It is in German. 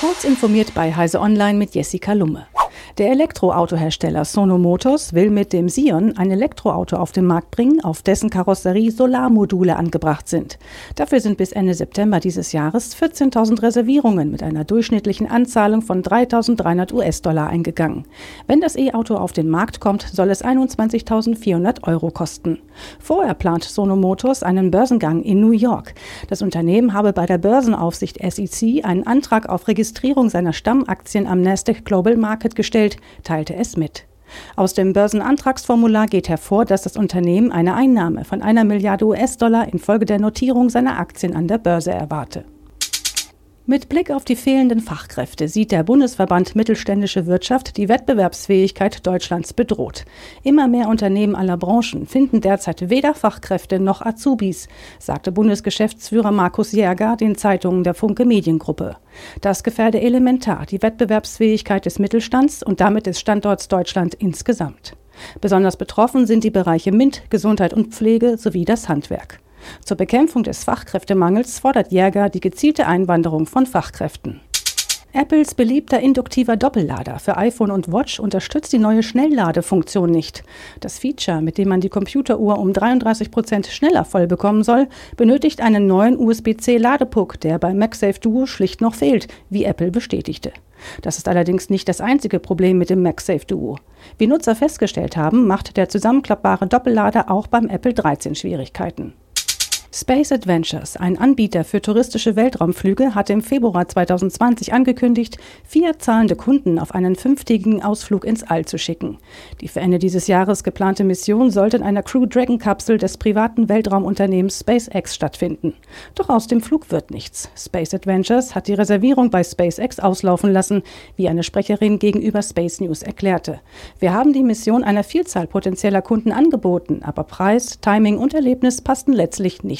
Kurz informiert bei Heise Online mit Jessica Lumme. Der Elektroautohersteller Sono Motors will mit dem Sion ein Elektroauto auf den Markt bringen, auf dessen Karosserie Solarmodule angebracht sind. Dafür sind bis Ende September dieses Jahres 14.000 Reservierungen mit einer durchschnittlichen Anzahlung von 3.300 US-Dollar eingegangen. Wenn das E-Auto auf den Markt kommt, soll es 21.400 Euro kosten. Vorher plant Sono Motors einen Börsengang in New York. Das Unternehmen habe bei der Börsenaufsicht SEC einen Antrag auf Registrierung seiner Stammaktien am Nasdaq Global Market gestellt teilte es mit. Aus dem Börsenantragsformular geht hervor, dass das Unternehmen eine Einnahme von einer Milliarde US-Dollar infolge der Notierung seiner Aktien an der Börse erwarte. Mit Blick auf die fehlenden Fachkräfte sieht der Bundesverband Mittelständische Wirtschaft die Wettbewerbsfähigkeit Deutschlands bedroht. Immer mehr Unternehmen aller Branchen finden derzeit weder Fachkräfte noch Azubis, sagte Bundesgeschäftsführer Markus Jäger den Zeitungen der Funke Mediengruppe. Das gefährde elementar die Wettbewerbsfähigkeit des Mittelstands und damit des Standorts Deutschland insgesamt. Besonders betroffen sind die Bereiche MINT, Gesundheit und Pflege sowie das Handwerk. Zur Bekämpfung des Fachkräftemangels fordert Jäger die gezielte Einwanderung von Fachkräften. Apples beliebter induktiver Doppellader für iPhone und Watch unterstützt die neue Schnellladefunktion nicht. Das Feature, mit dem man die Computeruhr um 33 Prozent schneller voll bekommen soll, benötigt einen neuen USB-C-Ladepuck, der beim MagSafe Duo schlicht noch fehlt, wie Apple bestätigte. Das ist allerdings nicht das einzige Problem mit dem MagSafe Duo. Wie Nutzer festgestellt haben, macht der zusammenklappbare Doppellader auch beim Apple 13 Schwierigkeiten. Space Adventures, ein Anbieter für touristische Weltraumflüge, hatte im Februar 2020 angekündigt, vier zahlende Kunden auf einen fünftägigen Ausflug ins All zu schicken. Die für Ende dieses Jahres geplante Mission sollte in einer Crew Dragon Kapsel des privaten Weltraumunternehmens SpaceX stattfinden. Doch aus dem Flug wird nichts. Space Adventures hat die Reservierung bei SpaceX auslaufen lassen, wie eine Sprecherin gegenüber Space News erklärte. Wir haben die Mission einer Vielzahl potenzieller Kunden angeboten, aber Preis, Timing und Erlebnis passten letztlich nicht